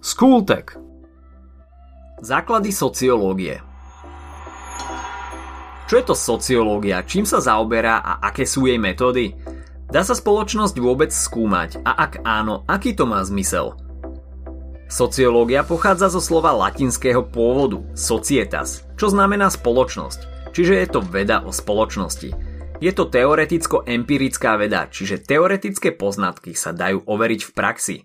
Skultek Základy sociológie Čo je to sociológia, čím sa zaoberá a aké sú jej metódy? Dá sa spoločnosť vôbec skúmať a ak áno, aký to má zmysel? Sociológia pochádza zo slova latinského pôvodu societas, čo znamená spoločnosť, čiže je to veda o spoločnosti. Je to teoreticko-empirická veda, čiže teoretické poznatky sa dajú overiť v praxi.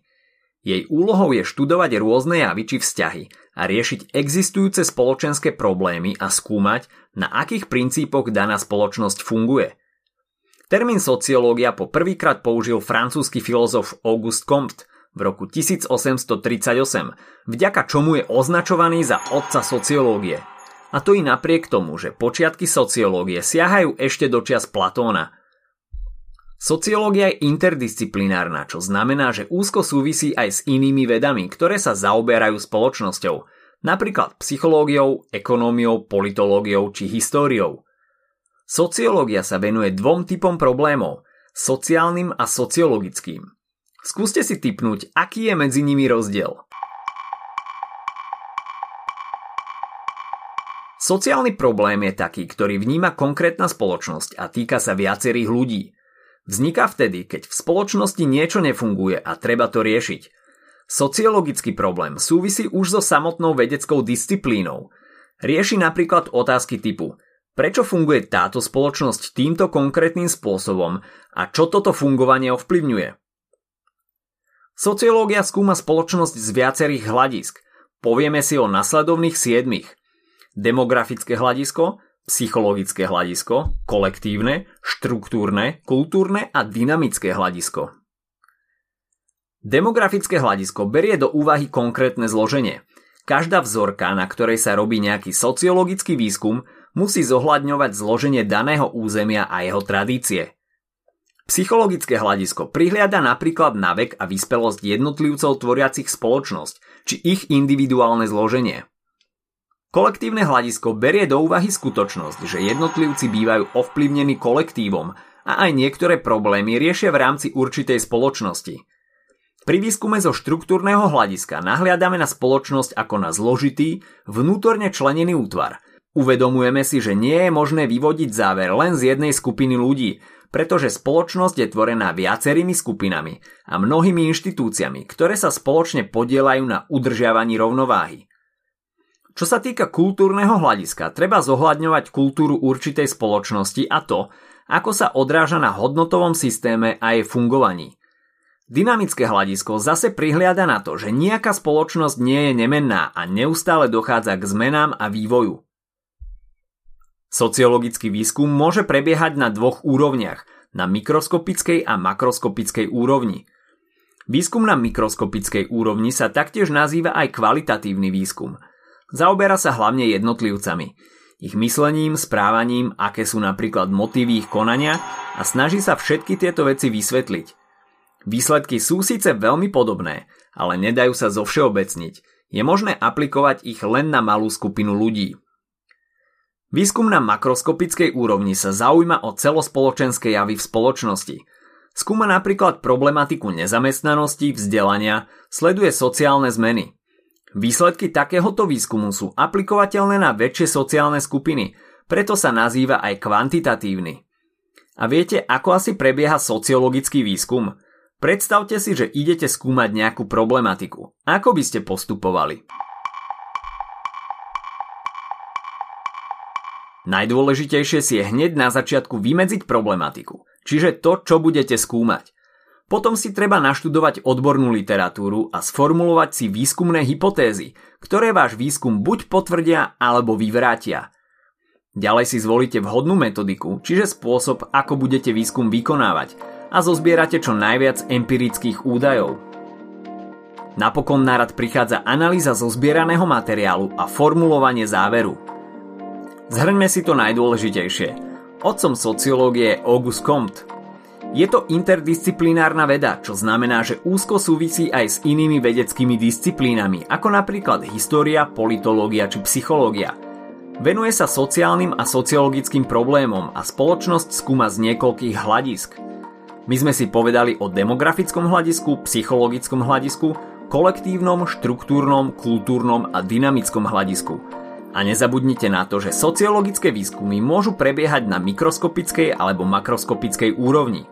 Jej úlohou je študovať rôzne javy či vzťahy a riešiť existujúce spoločenské problémy a skúmať, na akých princípoch daná spoločnosť funguje. Termín sociológia po prvýkrát použil francúzsky filozof Auguste Comte – v roku 1838, vďaka čomu je označovaný za otca sociológie. A to i napriek tomu, že počiatky sociológie siahajú ešte do čias Platóna. Sociológia je interdisciplinárna, čo znamená, že úzko súvisí aj s inými vedami, ktoré sa zaoberajú spoločnosťou, napríklad psychológiou, ekonómiou, politológiou či históriou. Sociológia sa venuje dvom typom problémov, sociálnym a sociologickým. Skúste si typnúť, aký je medzi nimi rozdiel. Sociálny problém je taký, ktorý vníma konkrétna spoločnosť a týka sa viacerých ľudí. Vzniká vtedy, keď v spoločnosti niečo nefunguje a treba to riešiť. Sociologický problém súvisí už so samotnou vedeckou disciplínou. Rieši napríklad otázky typu prečo funguje táto spoločnosť týmto konkrétnym spôsobom a čo toto fungovanie ovplyvňuje. Sociológia skúma spoločnosť z viacerých hľadisk. Povieme si o nasledovných siedmých. Demografické hľadisko, psychologické hľadisko, kolektívne, štruktúrne, kultúrne a dynamické hľadisko. Demografické hľadisko berie do úvahy konkrétne zloženie. Každá vzorka, na ktorej sa robí nejaký sociologický výskum, musí zohľadňovať zloženie daného územia a jeho tradície. Psychologické hľadisko prihliada napríklad na vek a vyspelosť jednotlivcov tvoriacich spoločnosť, či ich individuálne zloženie. Kolektívne hľadisko berie do úvahy skutočnosť, že jednotlivci bývajú ovplyvnení kolektívom a aj niektoré problémy riešia v rámci určitej spoločnosti. Pri výskume zo štruktúrneho hľadiska nahliadame na spoločnosť ako na zložitý, vnútorne členený útvar. Uvedomujeme si, že nie je možné vyvodiť záver len z jednej skupiny ľudí, pretože spoločnosť je tvorená viacerými skupinami a mnohými inštitúciami, ktoré sa spoločne podielajú na udržiavaní rovnováhy. Čo sa týka kultúrneho hľadiska, treba zohľadňovať kultúru určitej spoločnosti a to, ako sa odráža na hodnotovom systéme a jej fungovaní. Dynamické hľadisko zase prihliada na to, že nejaká spoločnosť nie je nemenná a neustále dochádza k zmenám a vývoju. Sociologický výskum môže prebiehať na dvoch úrovniach, na mikroskopickej a makroskopickej úrovni. Výskum na mikroskopickej úrovni sa taktiež nazýva aj kvalitatívny výskum. Zaoberá sa hlavne jednotlivcami, ich myslením, správaním, aké sú napríklad motívy ich konania a snaží sa všetky tieto veci vysvetliť. Výsledky sú síce veľmi podobné, ale nedajú sa zovšeobecniť. Je možné aplikovať ich len na malú skupinu ľudí. Výskum na makroskopickej úrovni sa zaujíma o celospoločenské javy v spoločnosti. Skúma napríklad problematiku nezamestnanosti, vzdelania, sleduje sociálne zmeny. Výsledky takéhoto výskumu sú aplikovateľné na väčšie sociálne skupiny, preto sa nazýva aj kvantitatívny. A viete, ako asi prebieha sociologický výskum? Predstavte si, že idete skúmať nejakú problematiku. Ako by ste postupovali? Najdôležitejšie si je hneď na začiatku vymedziť problematiku, čiže to, čo budete skúmať. Potom si treba naštudovať odbornú literatúru a sformulovať si výskumné hypotézy, ktoré váš výskum buď potvrdia alebo vyvrátia. Ďalej si zvolíte vhodnú metodiku, čiže spôsob, ako budete výskum vykonávať a zozbierate čo najviac empirických údajov. Napokon nárad prichádza analýza zozbieraného materiálu a formulovanie záveru. Zhrňme si to najdôležitejšie. Otcom sociológie je August Comte. Je to interdisciplinárna veda, čo znamená, že úzko súvisí aj s inými vedeckými disciplínami, ako napríklad história, politológia či psychológia. Venuje sa sociálnym a sociologickým problémom a spoločnosť skúma z niekoľkých hľadisk. My sme si povedali o demografickom hľadisku, psychologickom hľadisku, kolektívnom, štruktúrnom, kultúrnom a dynamickom hľadisku. A nezabudnite na to, že sociologické výskumy môžu prebiehať na mikroskopickej alebo makroskopickej úrovni.